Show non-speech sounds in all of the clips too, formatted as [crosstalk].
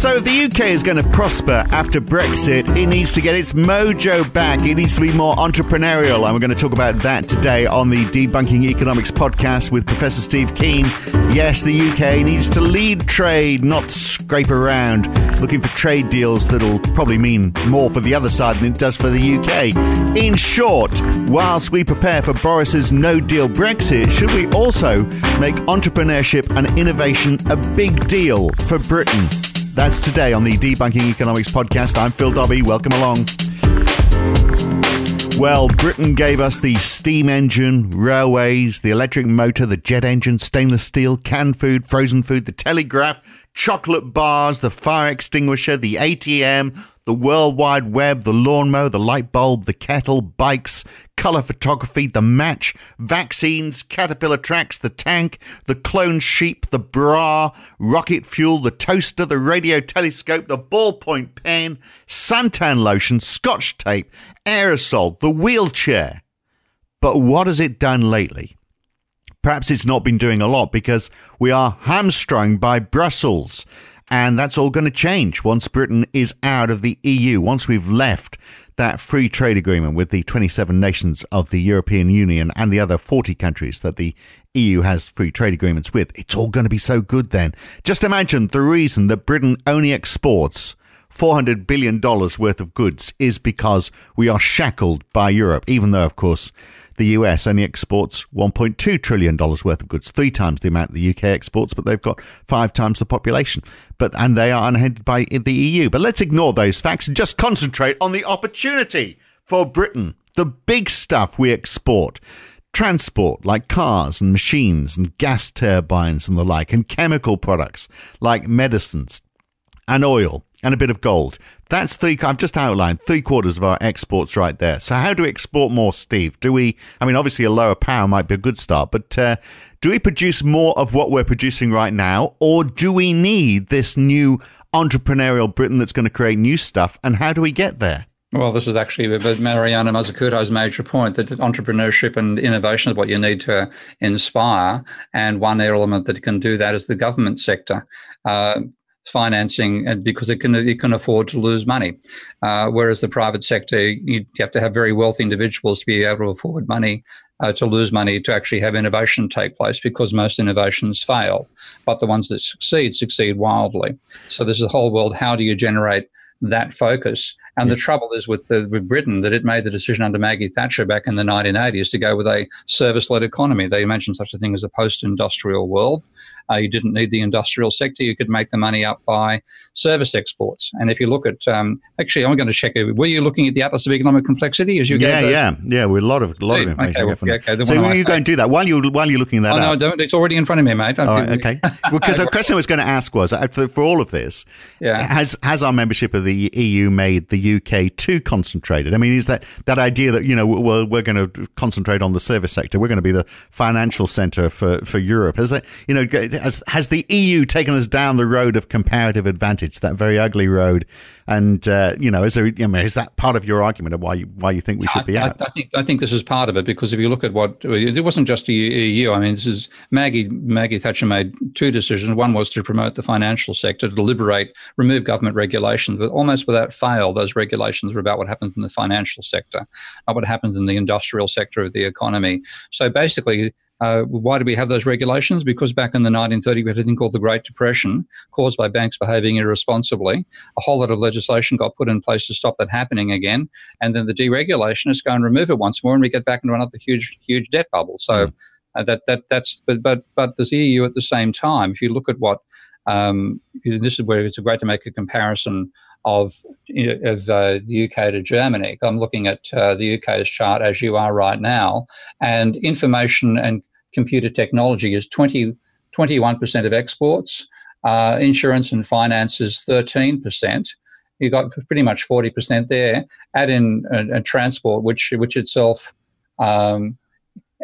So, if the UK is going to prosper after Brexit, it needs to get its mojo back. It needs to be more entrepreneurial. And we're going to talk about that today on the Debunking Economics podcast with Professor Steve Keen. Yes, the UK needs to lead trade, not scrape around, looking for trade deals that'll probably mean more for the other side than it does for the UK. In short, whilst we prepare for Boris's no deal Brexit, should we also make entrepreneurship and innovation a big deal for Britain? That's today on the Debunking Economics podcast. I'm Phil Dobbie. Welcome along. Well, Britain gave us the steam engine, railways, the electric motor, the jet engine, stainless steel, canned food, frozen food, the telegraph, chocolate bars, the fire extinguisher, the ATM, the World Wide Web, the lawnmower, the light bulb, the kettle, bikes, colour photography, the match, vaccines, caterpillar tracks, the tank, the clone sheep, the bra, rocket fuel, the toaster, the radio telescope, the ballpoint pen, suntan lotion, scotch tape, aerosol, the wheelchair. But what has it done lately? Perhaps it's not been doing a lot because we are hamstrung by Brussels. And that's all going to change once Britain is out of the EU, once we've left that free trade agreement with the 27 nations of the European Union and the other 40 countries that the EU has free trade agreements with. It's all going to be so good then. Just imagine the reason that Britain only exports $400 billion worth of goods is because we are shackled by Europe, even though, of course, the US only exports $1.2 trillion worth of goods, three times the amount the UK exports, but they've got five times the population. But And they are unhindered by the EU. But let's ignore those facts and just concentrate on the opportunity for Britain, the big stuff we export transport like cars and machines and gas turbines and the like, and chemical products like medicines and oil and a bit of gold. That's three. I've just outlined three quarters of our exports right there. So how do we export more, Steve? Do we? I mean, obviously a lower power might be a good start, but uh, do we produce more of what we're producing right now, or do we need this new entrepreneurial Britain that's going to create new stuff? And how do we get there? Well, this is actually Mariana Mazzucato's major point that entrepreneurship and innovation is what you need to inspire. And one element that can do that is the government sector. Uh, financing and because it can it can afford to lose money. Uh, whereas the private sector you have to have very wealthy individuals to be able to afford money uh, to lose money to actually have innovation take place because most innovations fail but the ones that succeed succeed wildly. So there's a whole world. How do you generate that focus and yeah. the trouble is with the, with Britain that it made the decision under Maggie Thatcher back in the 1980s to go with a service-led economy. They mentioned such a thing as a post-industrial world. Uh, you didn't need the industrial sector. You could make the money up by service exports. And if you look at, um, actually, I'm going to check. Were you looking at the Atlas of Economic Complexity as you yeah, yeah, yeah. With a lot of a lot of information. Okay, well, okay, so you going to do that while you while you're looking at that oh, up? No, don't. It's already in front of me, mate. okay. [laughs] Because the question I was going to ask was uh, for, for all of this, yeah. has has our membership of the EU made the UK too concentrated? I mean, is that that idea that you know we're, we're going to concentrate on the service sector, we're going to be the financial centre for for Europe? Has that you know has, has the EU taken us down the road of comparative advantage, that very ugly road? And uh, you know, is there, I mean, is that part of your argument of why you why you think we should be I, out? I, I, think I think this is part of it because if you look at what it wasn't just the EU. I mean, this is Maggie Maggie Thatcher made two decisions. One was to promote the financial sector, to liberate, remove government regulations, but almost without fail, those regulations are about what happens in the financial sector, not what happens in the industrial sector of the economy. So basically, uh, why do we have those regulations? Because back in the 1930s, we had a thing called the Great Depression, caused by banks behaving irresponsibly. A whole lot of legislation got put in place to stop that happening again. And then the deregulation is going to remove it once more, and we get back into another huge, huge debt bubble. So mm. uh, that that that's but but but the EU at the same time. If you look at what um, this is where it's great to make a comparison of of uh, the UK to Germany. I'm looking at uh, the UK's chart as you are right now, and information and computer technology is 20, 21% of exports. Uh, insurance and finance is 13%. You've got pretty much 40% there. Add in uh, transport, which, which itself um,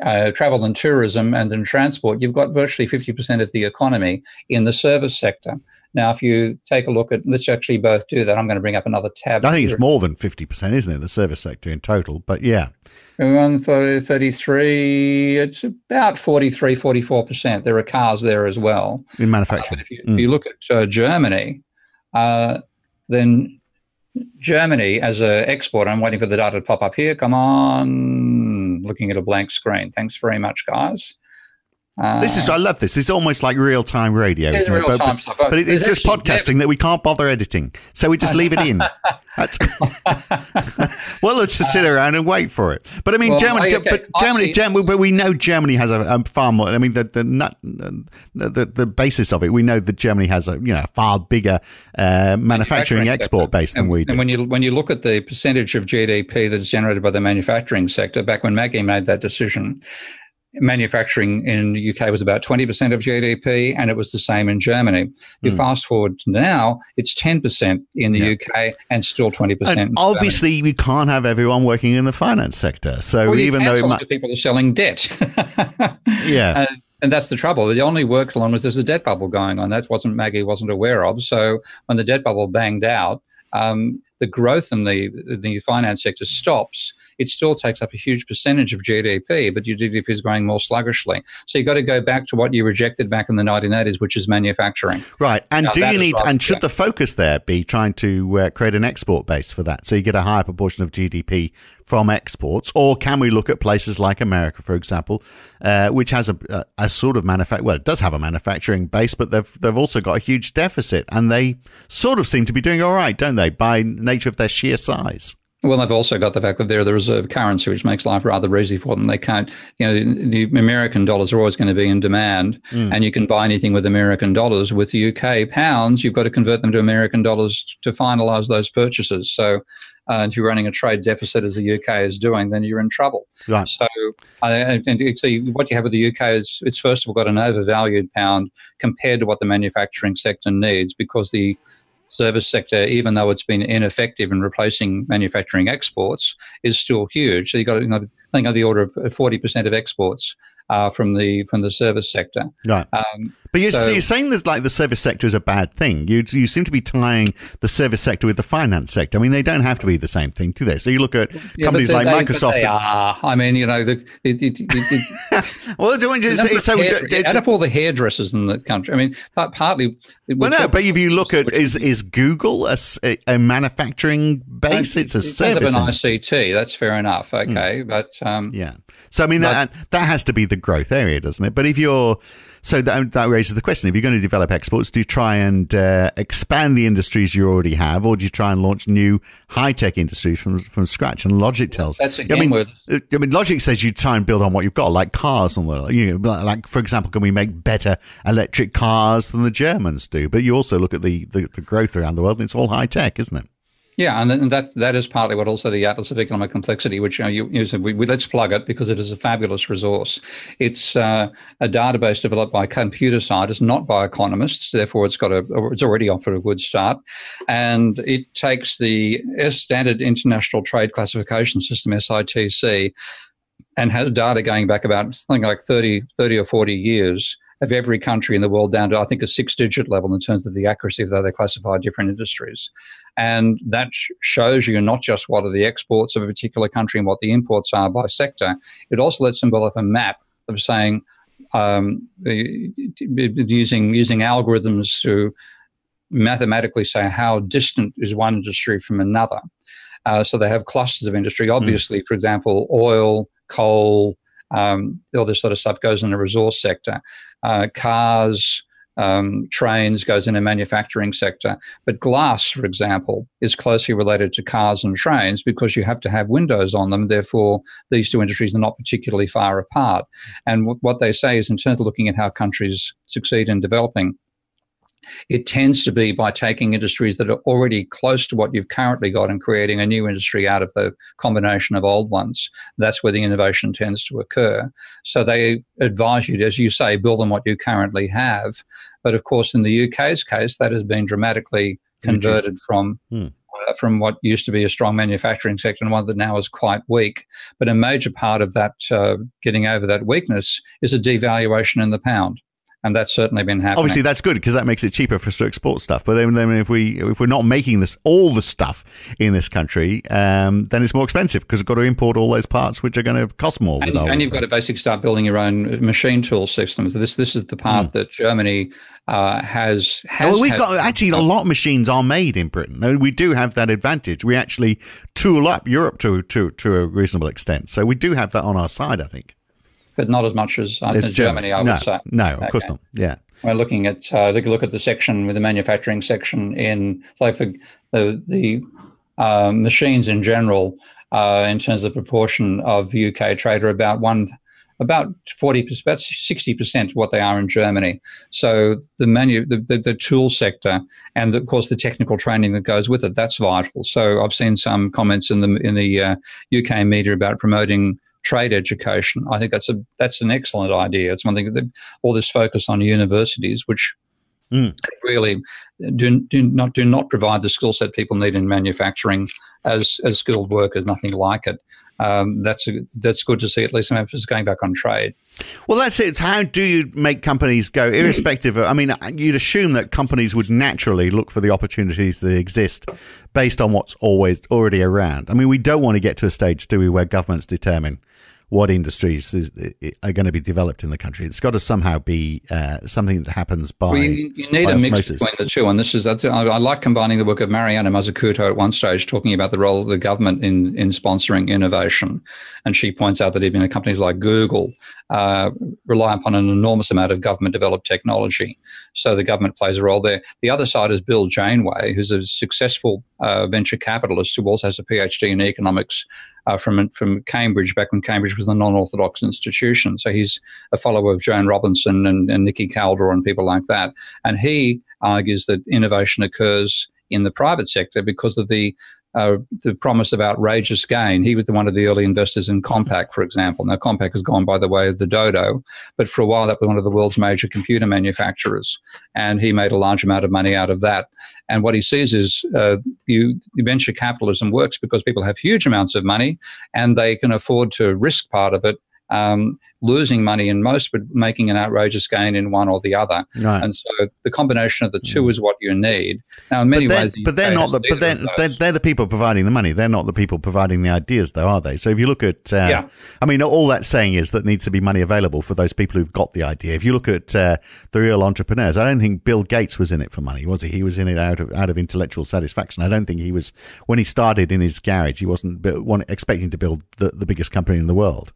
uh, travel and tourism and then transport, you've got virtually 50% of the economy in the service sector. Now, if you take a look at, let's actually both do that. I'm going to bring up another tab. I think here. it's more than 50%, isn't it, the service sector in total? But yeah. Around 33, it's about 43, 44%. There are cars there as well. In manufacturing. Uh, if, you, mm. if, you, look at uh, Germany, uh, then Germany as an export, I'm waiting for the data to pop up here. Come on, looking at a blank screen. Thanks very much, guys. Uh, this is I love this. It's almost like real time radio, isn't it? But, but, but, it's just podcasting that we can't bother editing, so we just leave it in. [laughs] [laughs] well, let's just sit around and wait for it. But I mean, well, Germany, okay. but Germany, Germany, but we know Germany has a, a far more. I mean, the the, nut, the the basis of it, we know that Germany has a you know a far bigger uh, manufacturing export base than and, we do. And when you when you look at the percentage of GDP that is generated by the manufacturing sector, back when Maggie made that decision, manufacturing in the UK was about 20% of GDP, and it was the same in Germany. You mm. fast forward to now, it's 10% in the yeah. UK and still 20%. And obviously, you can't have everyone working in the finance sector. So well, even though might- people are selling debt, [laughs] yeah. And, and that's the trouble. The only works as long there's a debt bubble going on. That wasn't Maggie wasn't aware of. So when the debt bubble banged out, um, the growth in the the finance sector stops, it still takes up a huge percentage of GDP, but your GDP is growing more sluggishly. So you've got to go back to what you rejected back in the 1980s, which is manufacturing. Right. And now, do you need, right, and should the focus there be trying to uh, create an export base for that? So you get a higher proportion of GDP from exports, or can we look at places like America, for example, uh, which has a, a, a sort of manufacturing? Well, it does have a manufacturing base, but they've they've also got a huge deficit, and they sort of seem to be doing all right, don't they? By nature of their sheer size. Well, they've also got the fact that they're the reserve currency, which makes life rather easy for them. They can't, you know, the, the American dollars are always going to be in demand, mm. and you can buy anything with American dollars. With the UK pounds, you've got to convert them to American dollars to finalise those purchases. So, uh, if you're running a trade deficit as the UK is doing, then you're in trouble. Right. So, uh, and see what you have with the UK is it's first of all got an overvalued pound compared to what the manufacturing sector needs because the service sector, even though it's been ineffective in replacing manufacturing exports, is still huge. So you've got, you know, I think, on the order of 40% of exports uh, from the from the service sector. Right. Um, but you're, so, you're saying there's like the service sector is a bad thing. You you seem to be tying the service sector with the finance sector. I mean, they don't have to be the same thing, do they? So you look at yeah, companies like they, Microsoft. they are. I mean, you know, the, it, it, it, [laughs] well, doing just say, so hair, add up all the hairdressers in the country. I mean, partly. Well, no, but if you look at is is Google a, a manufacturing base? It's a service. It's an ICT. That's fair enough. Okay, mm. but um, yeah. So I mean that that has to be the growth area, doesn't it? But if you're so that, that raises the question: If you're going to develop exports, do you try and uh, expand the industries you already have, or do you try and launch new high tech industries from from scratch? And Logic tells. That's again I mean, with. Uh, I mean, Logic says you try and build on what you've got, like cars and you know, like for example, can we make better electric cars than the Germans do? But you also look at the the, the growth around the world, and it's all high tech, isn't it? Yeah, and, that that is partly what also the Atlas of Economic Complexity, which you, you, said, we, we, let's plug it because it is a fabulous resource. It's uh, a database developed by computer scientists, not by economists. Therefore, it's got a it's already offered a good start, and it takes the Standard International Trade Classification System (SITC) and has data going back about something like 30, 30 or 40 years of every country in the world down to, I think, a six digit level in terms of the accuracy of how they classify different industries. And that shows you not just what are the exports of a particular country and what the imports are by sector, it also lets them develop a map of saying, um, using, using algorithms to mathematically say how distant is one industry from another. Uh, so they have clusters of industry. Hmm. Obviously, mm. for example, oil, coal, um, all this sort of stuff goes in the resource sector. Uh, cars, um, trains goes in the manufacturing sector. But glass, for example, is closely related to cars and trains because you have to have windows on them. Therefore, these two industries are not particularly far apart. And w- what they say is, in terms of looking at how countries succeed in developing, it tends to be by taking industries that are already close to what you've currently got and creating a new industry out of the combination of old ones. That's where the innovation tends to occur. So they advise you, as you say, build on what you currently have. But of course, in the UK's case, that has been dramatically converted from. Hmm. Uh, from what used to be a strong manufacturing sector and one that now is quite weak. But a major part of that uh, getting over that weakness is a devaluation in the pound and that's certainly been happening. Obviously, that's good because that makes it cheaper for us to export stuff. But then, then if we if we're not making this all the stuff in this country, um, then it's more expensive because we've got to import all those parts, which are going to cost more. And, and you've got to basically start building your own machine tool systems. This this is the part mm. that Germany uh, has has. Well, we've got actually a lot of machines are made in Britain. We do have that advantage. We actually tool up Europe to to to a reasonable extent, so we do have that on our side. I think but not as much as, uh, as Germany, I would no, say. No, of okay. course not. Yeah. We're looking at uh, look at the section with the manufacturing section in so for the the uh, machines in general uh, in terms of proportion of UK trade are about one about 40 about 60 percent what they are in Germany. So the manu the, the, the tool sector and the, of course the technical training that goes with it that's vital. So I've seen some comments in the in the UK uh, media about promoting trade education. I think that's a that's an excellent idea. It's one thing that all this focus on universities, which mm. really do, do not do not provide the skill set people need in manufacturing as as skilled workers. Nothing like it. Um, that's a, that's good to see at least some emphasis going back on trade. Well, that's it. how do you make companies go, irrespective of? I mean, you'd assume that companies would naturally look for the opportunities that exist based on what's always already around. I mean, we don't want to get to a stage, do we, where governments determine what industries is, are going to be developed in the country. It's got to somehow be uh, something that happens by. Well, you, you, need a mix between the two, and this is I, I like combining the work of Mariana Mazzucato at one stage, talking about the role of the government in in sponsoring innovation, and she points out that even companies like Google uh, rely upon an enormous amount of government developed technology, so the government plays a role there. The other side is Bill Janeway, who's a successful uh, venture capitalist who also has a PhD in economics uh, from from Cambridge back when Cambridge was a non-orthodox institution. So he's a follower of Joan Robinson and, and Nikki Kaldor and people like that. And he argues that innovation occurs in the private sector because of the uh, the promise of outrageous gain. He was one of the early investors in Compaq, for example. Now, Compaq has gone by the way of the dodo, but for a while that was one of the world's major computer manufacturers, and he made a large amount of money out of that. And what he sees is uh, you, venture capitalism works because people have huge amounts of money and they can afford to risk part of it um, losing money in most, but making an outrageous gain in one or the other. Right. And so the combination of the two mm. is what you need. Now, in many but ways, but they're not the but they're, they're, they're, the people providing the money. They're not the people providing the ideas, though, are they? So if you look at, uh, yeah. I mean, all that's saying is that needs to be money available for those people who've got the idea. If you look at uh, the real entrepreneurs, I don't think Bill Gates was in it for money, was he? He was in it out of out of intellectual satisfaction. I don't think he was when he started in his garage. He wasn't expecting to build the, the biggest company in the world.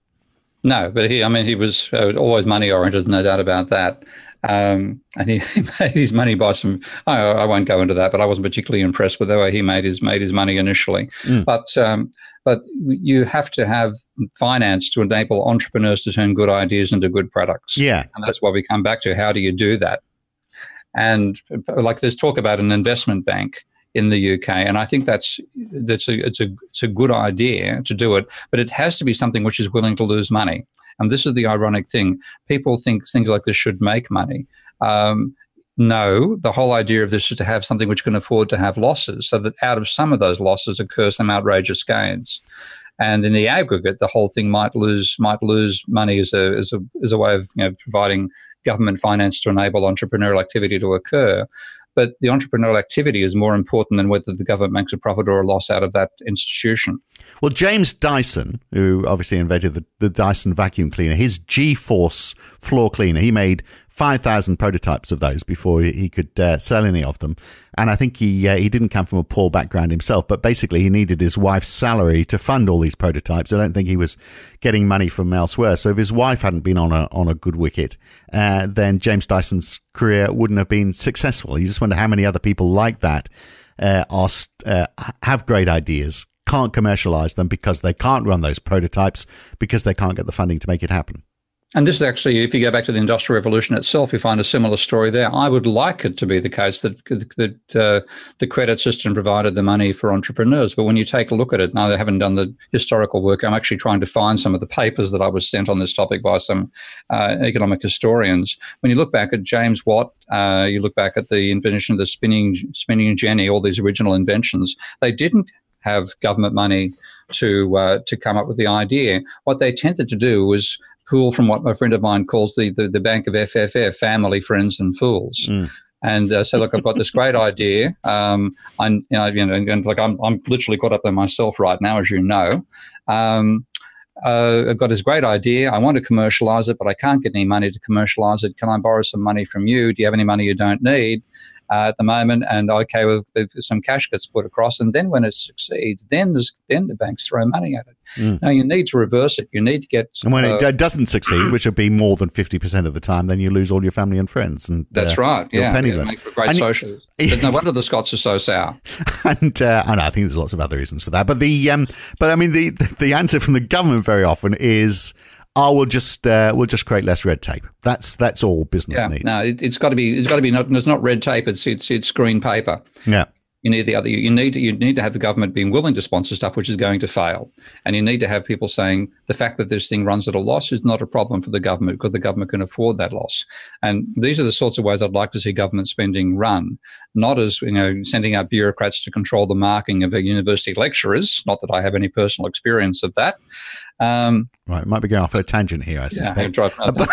No, but he, I mean, he was uh, always money oriented, no doubt about that. Um, and he, [laughs] he, made his money by some. I, I, won't go into that, but I wasn't particularly impressed with the way he made his made his money initially. Mm. But um, but you have to have finance to enable entrepreneurs to turn good ideas into good products. Yeah, and that's why we come back to how do you do that? And like there's talk about an investment bank in the UK, and I think that's that's a it's a it's a good idea to do it, but it has to be something which is willing to lose money. And this is the ironic thing: people think things like this should make money. Um, no, the whole idea of this is to have something which can afford to have losses, so that out of some of those losses occur some outrageous gains. And in the aggregate, the whole thing might lose might lose money as a as a as a way of you know, providing government finance to enable entrepreneurial activity to occur but the entrepreneurial activity is more important than whether the government makes a profit or a loss out of that institution. Well, James Dyson, who obviously invented the, the Dyson vacuum cleaner, his G Force floor cleaner, he made 5,000 prototypes of those before he could uh, sell any of them. And I think he uh, he didn't come from a poor background himself, but basically he needed his wife's salary to fund all these prototypes. I don't think he was getting money from elsewhere. So if his wife hadn't been on a on a good wicket, uh, then James Dyson's career wouldn't have been successful. You just wonder how many other people like that uh, are uh, have great ideas, can't commercialize them because they can't run those prototypes because they can't get the funding to make it happen. And this is actually, if you go back to the Industrial Revolution itself, you find a similar story there. I would like it to be the case that that uh, the credit system provided the money for entrepreneurs, but when you take a look at it, now they haven't done the historical work. I'm actually trying to find some of the papers that I was sent on this topic by some uh, economic historians. When you look back at James Watt, uh, you look back at the invention of the spinning spinning jenny, all these original inventions, they didn't have government money to uh, to come up with the idea. What they tended to do was pool from what a friend of mine calls the, the, the bank of FFF, family, friends, and fools. Mm. And uh, so, look, I've got this great idea. Um, I'm, you know, you know, and like I'm, I'm literally caught up there myself right now, as you know. Um, uh, I've got this great idea. I want to commercialize it, but I can't get any money to commercialize it. Can I borrow some money from you? Do you have any money you don't need? Uh, at the moment, and okay, with some cash gets put across, and then when it succeeds, then there's then the banks throw money at it. Mm. Now you need to reverse it. You need to get. And when uh, it doesn't succeed, [clears throat] which will be more than fifty percent of the time, then you lose all your family and friends, and that's uh, right. Yeah, penniless. Yeah, make for great and socialists. [laughs] but no wonder the Scots are so sour. [laughs] And uh, I know I think there's lots of other reasons for that, but the um, but I mean the the answer from the government very often is oh, we'll just uh, we'll just create less red tape. That's that's all business yeah, needs. No, it, has got to be it's got to be not it's not red tape. It's it's it's green paper. Yeah. You need the other. You need to, you need to have the government being willing to sponsor stuff which is going to fail, and you need to have people saying the fact that this thing runs at a loss is not a problem for the government because the government can afford that loss. And these are the sorts of ways I'd like to see government spending run, not as you know sending out bureaucrats to control the marking of university lecturers. Not that I have any personal experience of that, um, right, might be going off a tangent here, I suspect. Yeah, [laughs] but,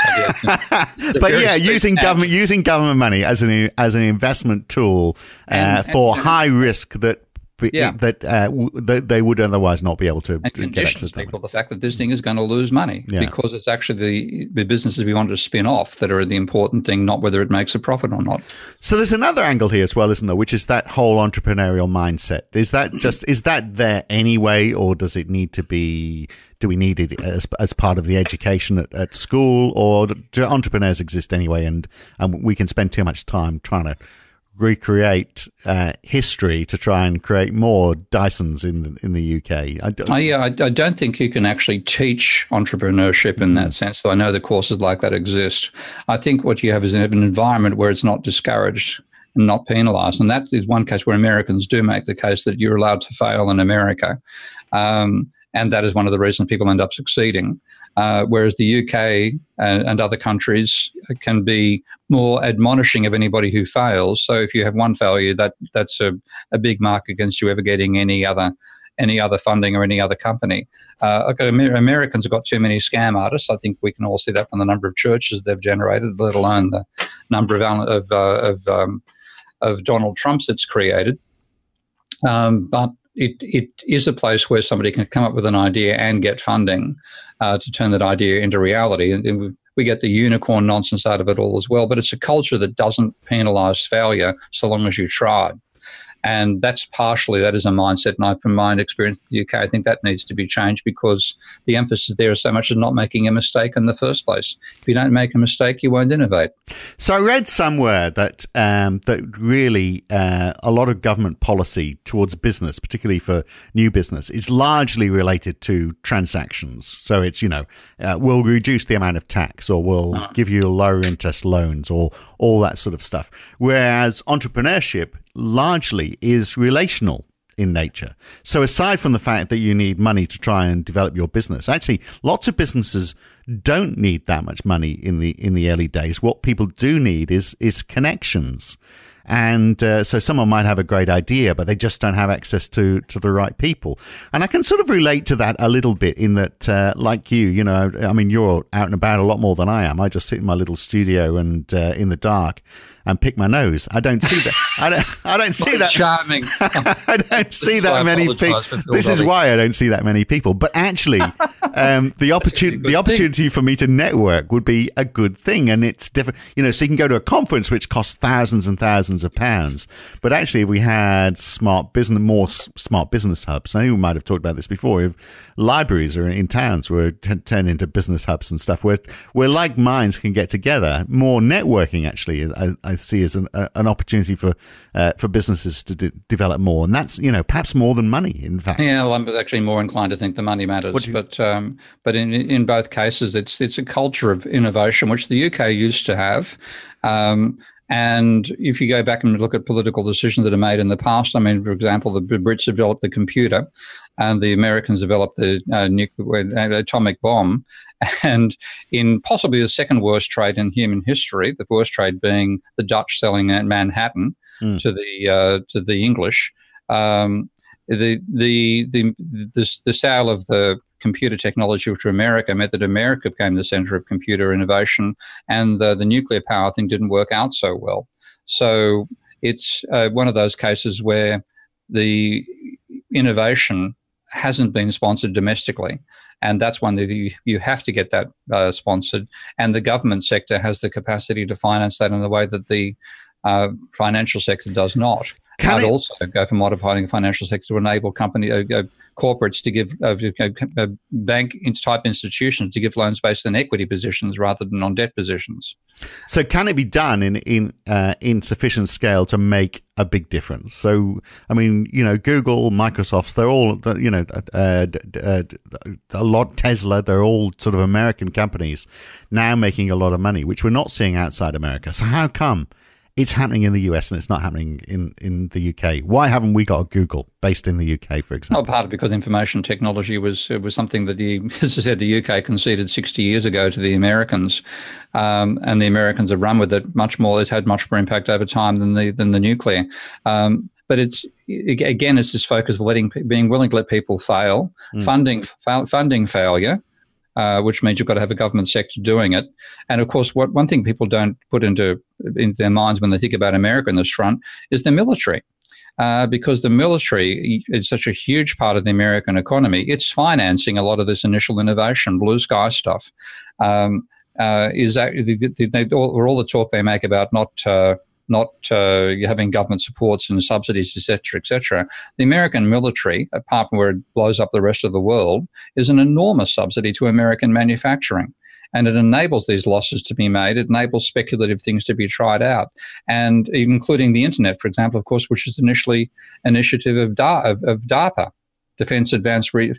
but yeah, using government using government money as an as an investment tool uh, and, for and, high risk that yeah. that uh, that they would otherwise not be able to, and get access to people the fact that this thing is going to lose money yeah. because it's actually the, the businesses we want to spin off that are the important thing, not whether it makes a profit or not. So there's another angle here as well, isn't there? Which is that whole entrepreneurial mindset. Is that just is that there anyway, or does it need to be? Do we need it as, as part of the education at, at school, or do entrepreneurs exist anyway, and and we can spend too much time trying to recreate uh, history to try and create more Dysons in the, in the UK. I don't, I, yeah, I, I, don't think you can actually teach entrepreneurship in that sense, though I know the courses like that exist. I think what you have is an environment where it's not discouraged and not penalized. And that is one case where Americans do make the case that you're allowed to fail in America. Um, and that is one of the reasons people end up succeeding. Uh, whereas the UK and, and, other countries can be more admonishing of anybody who fails. So if you have one failure, that that's a, a big mark against you ever getting any other any other funding or any other company. Uh, Americans have got too many scam artists. I think we can all see that from the number of churches they've generated, let alone the number of of uh, of, um, of Donald Trumps it's created. Um, but it, it is a place where somebody can come up with an idea and get funding uh, to turn that idea into reality. And, we, we get the unicorn nonsense out of it all as well. But it's a culture that doesn't penalize failure so long as you tried. And that's partially, that is a mindset. And I, from my experience in the UK, I think that needs to be changed because the emphasis there is so much of not making a mistake in the first place. If you don't make a mistake, you won't innovate. So I read somewhere that, um, that really uh, a lot of government policy towards business, particularly for new business, is largely related to transactions. So it's, you know, uh, we'll reduce the amount of tax or we'll uh-huh. give you lower interest loans or all that sort of stuff. Whereas entrepreneurship largely is relational in nature. So aside from the fact that you need money to try and develop your business, actually lots of businesses don't need that much money in the in the early days. What people do need is is connections. And uh, so someone might have a great idea, but they just don't have access to, to the right people. And I can sort of relate to that a little bit in that, uh, like you, you know, I mean, you're out and about a lot more than I am. I just sit in my little studio and uh, in the dark and pick my nose. I don't see that. I don't. I don't see that. Charming. [laughs] I don't [laughs] see that many people. This is why I don't see that many people. But actually, [laughs] um, the opportunity the opportunity thing. for me to network would be a good thing, and it's different. You know, so you can go to a conference which costs thousands and thousands of pounds, but actually, if we had smart business, more smart business hubs, I think we might have talked about this before. If libraries are in towns were t- turned into business hubs and stuff, where where like minds can get together, more networking actually. I, I see as an, uh, an opportunity for uh, for businesses to de- develop more, and that's you know perhaps more than money. In fact, yeah, well, I'm actually more inclined to think the money matters. You- but um, but in in both cases, it's it's a culture of innovation which the UK used to have. Um, and if you go back and look at political decisions that are made in the past, I mean, for example, the Brits developed the computer and the Americans developed the uh, nuclear, uh, atomic bomb. [laughs] And in possibly the second worst trade in human history, the worst trade being the Dutch selling at Manhattan mm. to the uh, to the English, um, the, the the the the sale of the computer technology to America meant that America became the center of computer innovation, and the, the nuclear power thing didn't work out so well. So it's uh, one of those cases where the innovation hasn't been sponsored domestically. And that's one that you, you have to get that uh, sponsored. And the government sector has the capacity to finance that in the way that the uh, financial sector does not. Can it also go for modifying the financial sector to enable company uh, uh corporates to give uh, uh bank type institutions to give loans based on equity positions rather than on debt positions. So, can it be done in in uh, in sufficient scale to make a big difference? So, I mean, you know, Google, Microsoft, they're all you know, uh, uh, a lot Tesla, they're all sort of American companies now making a lot of money, which we're not seeing outside America. So, how come? It's happening in the US and it's not happening in, in the UK. Why haven't we got a Google based in the UK, for example? Well, part of because information technology was was something that the, [laughs] as I said, the UK conceded 60 years ago to the Americans, um, and the Americans have run with it much more. It's had much more impact over time than the than the nuclear. Um, but it's again, it's this focus of letting, being willing to let people fail, mm. funding, funding failure, uh, which means you've got to have a government sector doing it. And of course, what one thing people don't put into into their minds when they think about America in this front is the military. Uh, because the military is such a huge part of the American economy. It's financing a lot of this initial innovation, blue sky stuff. Um, uh, is that they, they, all, all the talk they make about not uh, not uh, having government supports and subsidies, etc., etc. The American military, apart from where it blows up the rest of the world, is an enormous subsidy to American manufacturing. And it enables these losses to be made. It enables speculative things to be tried out, and including the internet, for example, of course, which is initially initiative of, of, of DARPA, Defense Advanced Re-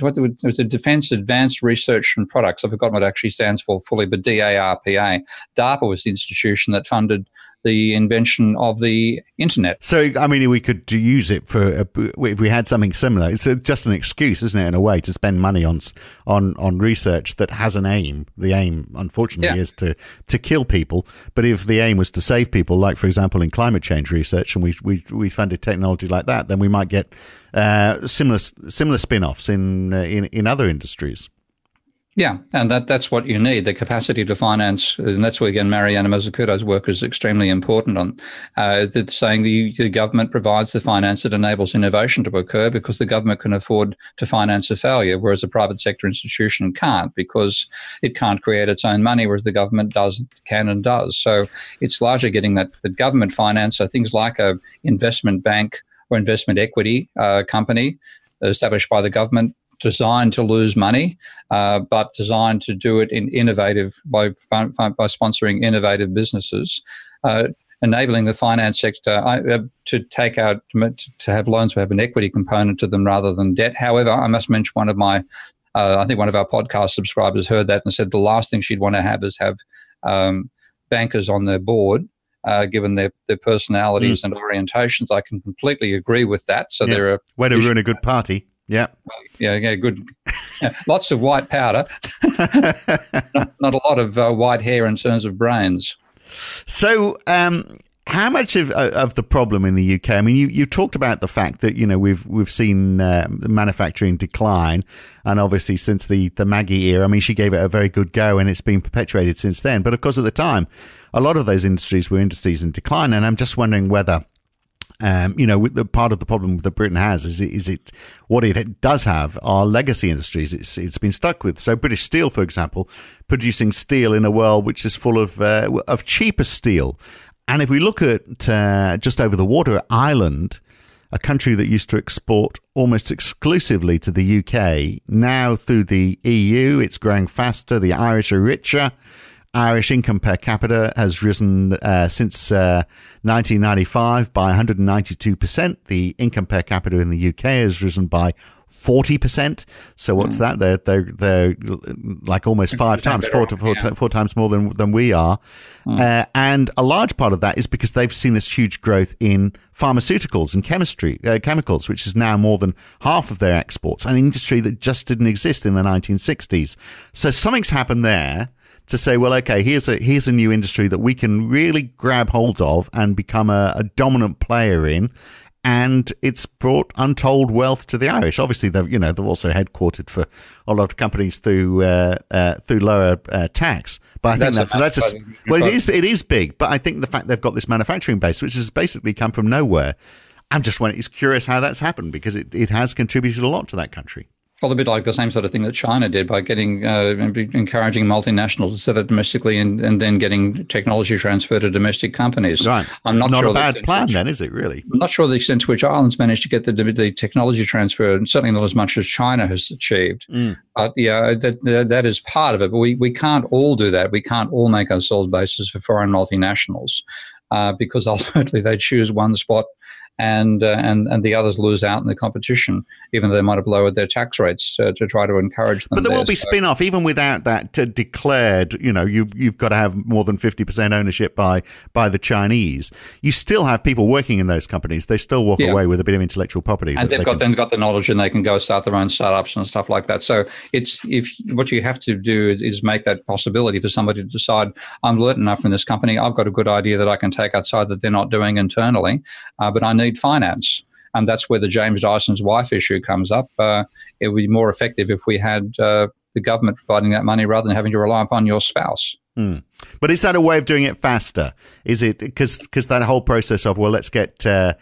what it was a Defense Advanced Research and Products. I've forgotten what it actually stands for fully, but DARPA. DARPA was the institution that funded the invention of the internet. So, I mean, we could use it for if we had something similar. It's just an excuse, isn't it, in a way, to spend money on on on research that has an aim. The aim, unfortunately, yeah. is to to kill people. But if the aim was to save people, like for example in climate change research, and we we we funded technology like that, then we might get uh, similar similar spin offs in, uh, in in other industries. Yeah, and that, that's what you need the capacity to finance. And that's where, again, Mariana Mazzucato's work is extremely important on uh, saying the, the government provides the finance that enables innovation to occur because the government can afford to finance a failure, whereas a private sector institution can't because it can't create its own money, whereas the government does, can and does. So it's largely getting that the government finance, so things like a investment bank or investment equity uh, company established by the government designed to lose money, uh, but designed to do it in innovative by by sponsoring innovative businesses. Uh, enabling the finance sector uh, to take out to have loans to have an equity component to them rather than debt. However, I must mention one of my uh, I think one of our podcast subscribers heard that and said the last thing she'd want to have is have um, bankers on their board. Uh, given their, their personalities mm. and orientations, I can completely agree with that. So yeah. there are way to ruin a good party. Yeah. Yeah, yeah, good. Lots of white powder, not, not, a lot of uh, white hair in terms of brains. So, um, how much of uh, of the problem in the UK? I mean, you, you talked about the fact that you know we've we've seen uh, manufacturing decline, and obviously since the the Maggie era, I mean, she gave it a very good go, and it's been perpetuated since then. But of course, at the time, a lot of those industries were industries in decline, and I'm just wondering whether um, you know, the part of the problem that Britain has is it, is it what it does have are legacy industries. It's it's been stuck with. So British Steel, for example, producing steel in a world which is full of uh, of cheaper steel. And if we look at uh, just over the water, Ireland, a country that used to export almost exclusively to the UK, now through the EU, it's growing faster. The Irish are richer. Irish income per capita has risen uh, since uh, 1995 by 192%. The income per capita in the UK has risen by 40%. So what's mm. that? They're, they're, they're like almost five times, four to four, yeah. four times more than, than we are. Mm. Uh, and a large part of that is because they've seen this huge growth in pharmaceuticals and chemistry, uh, chemicals, which is now more than half of their exports, an industry that just didn't exist in the 1960s. So something's happened there to say, well, okay, here's a here's a new industry that we can really grab hold of and become a, a dominant player in, and it's brought untold wealth to the Irish. Obviously, they've you know they're also headquartered for a lot of companies through uh, uh, through lower uh, tax. But I think that's that's, that's a, well, it is it is big. But I think the fact they've got this manufacturing base, which has basically come from nowhere, I'm just it's curious how that's happened because it, it has contributed a lot to that country. Well, a bit like the same sort of thing that China did by getting uh, encouraging multinationals to set up domestically and, and then getting technology transferred to domestic companies. Right. I'm not, not sure Not a bad plan, which, then, is it? Really? I'm not sure the extent to which Ireland's managed to get the, the technology transfer, certainly not as much as China has achieved. Mm. But yeah, that, that, that is part of it. But we we can't all do that. We can't all make ourselves bases for foreign multinationals. Uh, because [laughs] ultimately they choose one spot and uh, and and the others lose out in the competition, even though they might have lowered their tax rates to, to try to encourage them. But there, there. will be so, spin-off even without that declared. You know, you you've got to have more than fifty percent ownership by by the Chinese. You still have people working in those companies. They still walk yeah. away with a bit of intellectual property, and they've they got can... they've got the knowledge, and they can go start their own startups and stuff like that. So it's if what you have to do is, is make that possibility for somebody to decide I'm learned enough from this company. I've got a good idea that I can take outside that they're not doing internally, uh, but I need finance and that's where the James Dyson's wife issue comes up. Uh, it would be more effective if we had uh, the government providing that money rather than having to rely upon your spouse. Mm. But is that a way of doing it faster? Is it because that whole process of well, let's get uh,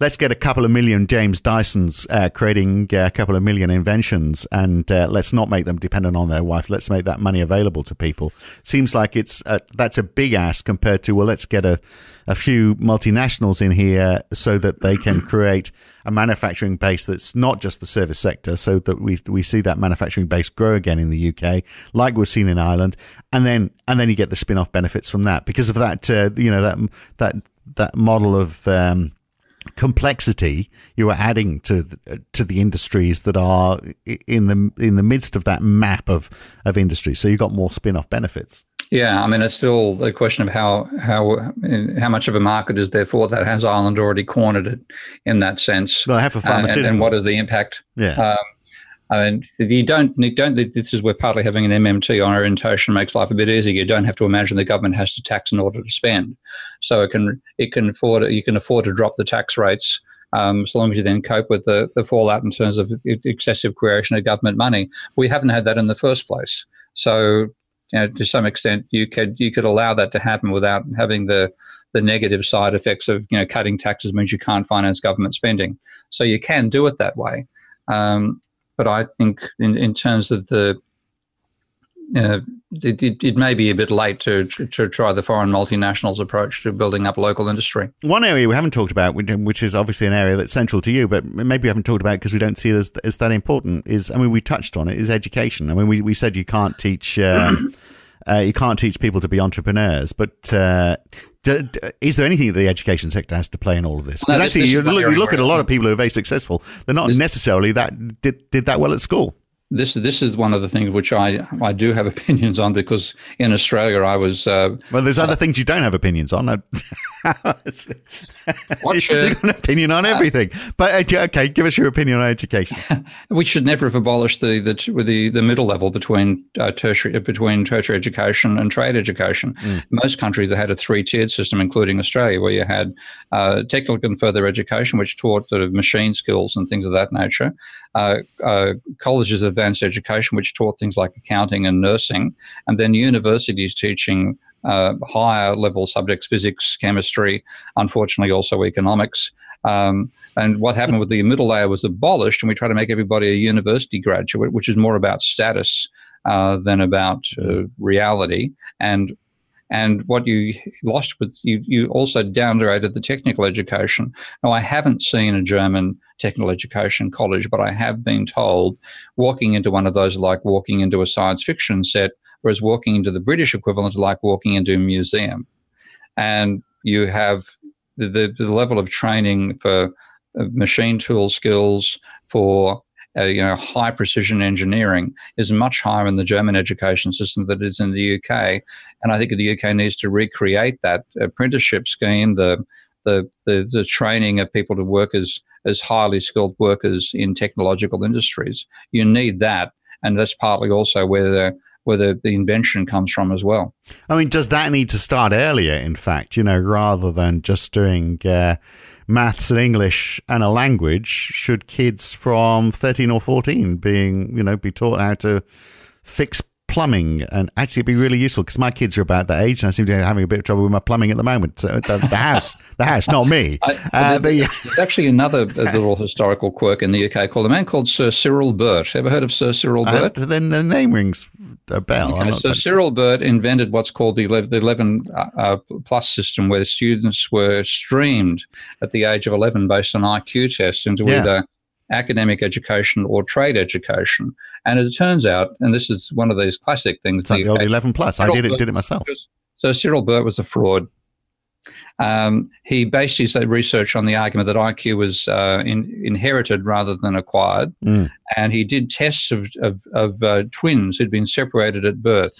let's get a couple of million James Dysons uh, creating uh, a couple of million inventions, and uh, let's not make them dependent on their wife. Let's make that money available to people. Seems like it's uh, that's a big ask compared to well, let's get a a few multinationals in here so that they can [coughs] create a manufacturing base that's not just the service sector, so that we we see that manufacturing base grow again in the UK, like we've seen in Ireland, and then and then you get the spin off benefits from that because of that uh, you know that that that model of um, complexity you are adding to the, to the industries that are in the in the midst of that map of of industry. So you've got more spin-off benefits. Yeah, I mean it's still a question of how how how much of a market is there for that. Has Ireland already cornered it in that sense? Well, I have for pharmaceuticals. And, and, what is the impact? Yeah. Um, I mean, you don't, don't. This is where partly having an MMT on orientation makes life a bit easier. You don't have to imagine the government has to tax in order to spend, so it can it can afford you can afford to drop the tax rates um, so long as you then cope with the, the fallout in terms of excessive creation of government money. We haven't had that in the first place, so you know, to some extent you could you could allow that to happen without having the the negative side effects of you know cutting taxes means you can't finance government spending. So you can do it that way. Um, but I think in, in terms of the uh, it, it, it, may be a bit late to, to, to, try the foreign multinationals approach to building up local industry. One area we haven't talked about, which is obviously an area that's central to you, but maybe we haven't talked about because we don't see it as, as that important, is I mean, we touched on it, is education. I mean, we, we said you can't teach. Um, uh, you can't teach people to be entrepreneurs, but uh, do, do, is there anything that the education sector has to play in all of this? Because no, actually, you look, you look at a lot of people who are very successful; they're not this, necessarily that did, did that well at school this this is one of the things which I I do have [laughs] opinions on because in Australia I was uh, well. There's other uh, things you don't have opinions on. [laughs] [laughs] You've got an opinion on everything, uh, but okay, give us your opinion on education. we should never have abolished the the the, the middle level between uh, tertiary between tertiary education and trade education. Mm. Most countries have had a three tiered system, including Australia, where you had uh, technical and further education, which taught sort of machine skills and things of that nature. Uh, colleges of advanced education, which taught things like accounting and nursing, and then universities teaching uh, higher level subjects, physics, chemistry, unfortunately also economics. Um, and what happened with the middle layer was abolished, and we try to make everybody a university graduate, which is more about status uh, than about uh, reality. And and what you lost with you, you also downgraded the technical education. Now, I haven't seen a German technical education college, but I have been told walking into one of those like walking into a science fiction set whereas walking into the British equivalent is like walking into a museum. And you have the, the, the level of training for uh, machine tool skills, for uh, you know, high precision engineering is much higher in the German education system than it is in the UK. And I think the UK needs to recreate that apprenticeship scheme, the the, the, the training of people to work as, as highly skilled workers in technological industries. You need that. And that's partly also where the, where the, the invention comes from as well. I mean, does that need to start earlier, in fact, you know, rather than just doing uh, maths and English and a language? Should kids from 13 or 14 being, you know, be taught how to fix plumbing and actually be really useful because my kids are about that age and I seem to be having a bit of trouble with my plumbing at the moment. So the, the house, the house, not me. [laughs] I, uh, there's, there's actually another [laughs] little historical quirk in the UK called a man called Sir Cyril Burt. Ever heard of Sir Cyril uh, Burt? Uh, then the name rings bell. Okay, so Cyril Burt invented what's called the 11, the 11 uh, uh, plus system where students were streamed at the age of 11 based on IQ tests into yeah. either academic education or trade education. And it turns out, and this is one of these classic things. It's like the old 11 plus. I did it, did it myself. So Cyril Burt was a fraud. Um, he based his research on the argument that IQ was uh, in, inherited rather than acquired. Mm. And he did tests of, of, of uh, twins who'd been separated at birth.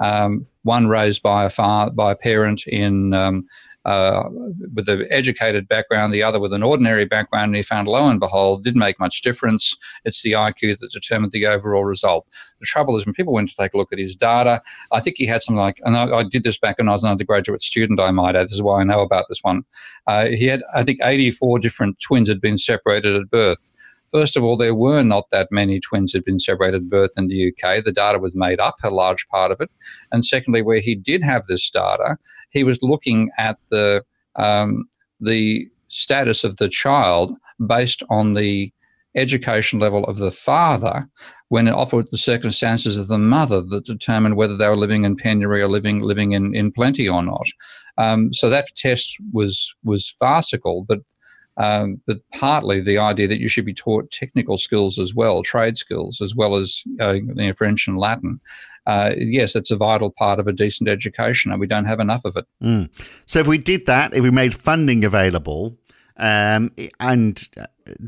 Um, one raised by a, far, by a parent in um, uh, with an educated background, the other with an ordinary background. And he found, lo and behold, didn't make much difference. It's the IQ that determined the overall result. The trouble is, when people went to take a look at his data, I think he had something like, and I, I did this back when I was an undergraduate student, I might add, this is why I know about this one. Uh, he had, I think, 84 different twins had been separated at birth. First of all, there were not that many twins had been separated at birth in the UK. The data was made up, a large part of it. And secondly, where he did have this data, he was looking at the um, the status of the child based on the education level of the father when it offered the circumstances of the mother that determined whether they were living in penury or living living in, in plenty or not. Um, so that test was was farcical, but um, but partly the idea that you should be taught technical skills as well, trade skills, as well as uh, you know, French and Latin. Uh, yes, it's a vital part of a decent education, and we don't have enough of it. Mm. So, if we did that, if we made funding available, um, and uh,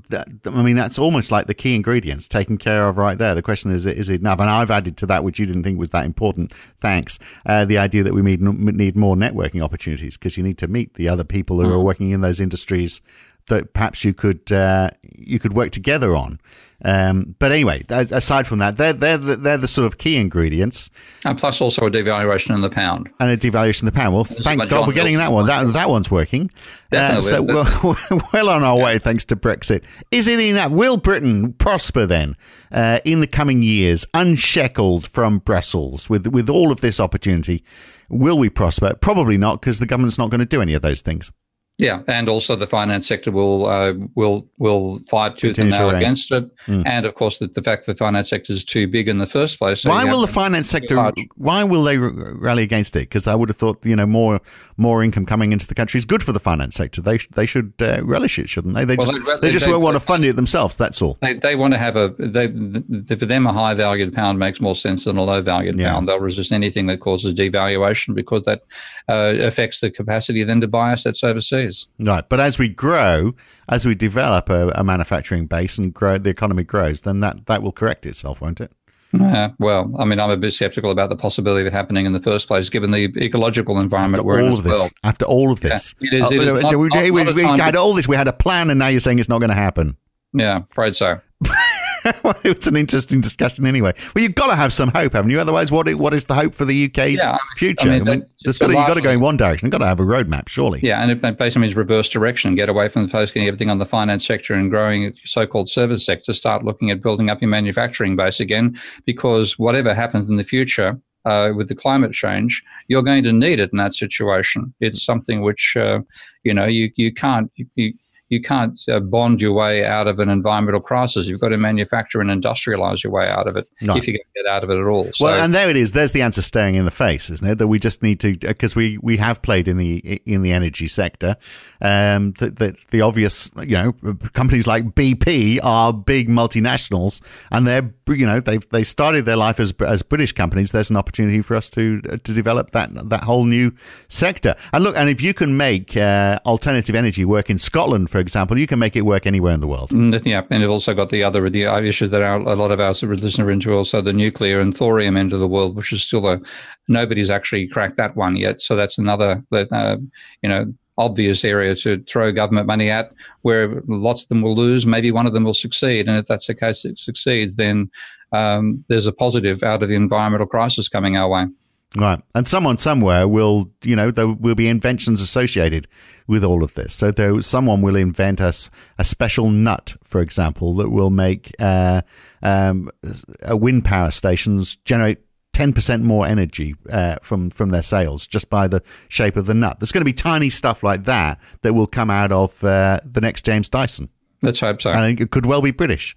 that, I mean, that's almost like the key ingredients taken care of right there. The question is, is it enough? And I've added to that, which you didn't think was that important. Thanks. Uh, the idea that we need, need more networking opportunities because you need to meet the other people who mm. are working in those industries that perhaps you could uh, you could work together on. Um, but anyway, aside from that, they're they're the, they're the sort of key ingredients. And plus, also a devaluation in the pound. And a devaluation in the pound. Well, thank God we're getting that one. That that one's working. Definitely. Uh, so we're [laughs] well on our yeah. way thanks to Brexit. Is it enough? Will Britain prosper then uh, in the coming years, unshackled from Brussels with with all of this opportunity? Will we prosper? Probably not, because the government's not going to do any of those things. Yeah, and also the finance sector will uh, will will fight tooth and nail against it, mm. and of course the, the fact that the finance sector is too big in the first place. So why will the finance sector? Why will they rally against it? Because I would have thought you know more more income coming into the country is good for the finance sector. They they should uh, relish it, shouldn't they? They well, just they, they just they, won't want to fund it themselves. That's all. They, they want to have a they for them a high valued pound makes more sense than a low valued yeah. pound. They'll resist anything that causes devaluation because that uh, affects the capacity then to buy assets overseas. Right, but as we grow, as we develop a, a, manufacturing base and grow, the economy grows, then that, that will correct itself, won't it? Yeah, well, I mean, I'm a bit skeptical about the possibility of it happening in the first place, given the ecological environment after we're all in of this, well. After all of this, yeah, it is, it is uh, not, we, not, we, not we had all this. We had a plan, and now you're saying it's not going to happen. Yeah, afraid so. [laughs] well, it's an interesting discussion anyway. Well, you've got to have some hope, haven't you? Otherwise, what what is the hope for the UK's yeah, future? I mean, I mean, got to, you've got to go in one direction. You've got to have a roadmap, surely. Yeah, and it basically means reverse direction. Get away from focusing everything on the finance sector and growing so-called service sector. Start looking at building up your manufacturing base again, because whatever happens in the future, uh, with the climate change, you're going to need it in that situation. It's something which, uh, you know, you, you can't, you, you can't uh, bond your way out of an environmental crisis. You've got to manufacture and industrialize your way out of it No. if you can get out of it at all. So, well, and there it is. There's the answer staring in the face, isn't it? That we just need to because we we have played in the in the energy sector. Um, that, that the obvious, you know, companies like BP are big multinationals, and they're you know they've they started their life as as British companies. There's an opportunity for us to to develop that that whole new sector. And look, and if you can make uh, alternative energy work in Scotland, for example, you can make it work anywhere in the world. Mm, Yeah, and they've also got the other the issue that our, a lot of our listeners are into, also the nuclear and thorium end of the world, which is still a nobody's actually cracked that one yet. So that's another that uh, you know obvious area to throw government money at, where lots of them will lose, maybe one of them will succeed, and if that's the case, it succeeds, then um, there's a positive out of the environmental crisis coming our way. Right. And someone somewhere will, you know, there will be inventions associated with all of this. So there, someone will invent us a, special nut, for example, that will make uh, um, uh, wind power stations generate 10% more energy uh, from, from their sails just by the shape of the nut. There's going to be tiny stuff like that that will come out of uh, the next James Dyson. Let's hope so. And it could well be British.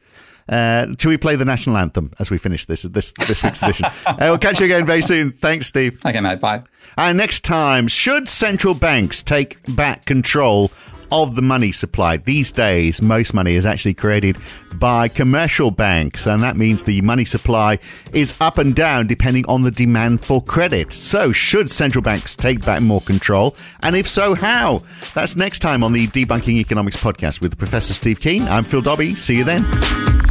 Uh, should we play the national anthem as we finish this this this week's edition? [laughs] uh, we'll catch you again very soon. Thanks, Steve. Okay, mate. Bye. And next time, should central banks take back control of the money supply? These days, most money is actually created by commercial banks, and that means the money supply is up and down depending on the demand for credit. So, should central banks take back more control? And if so, how? That's next time on the Debunking Economics podcast with Professor Steve Keen. I'm Phil Dobbie. See you then.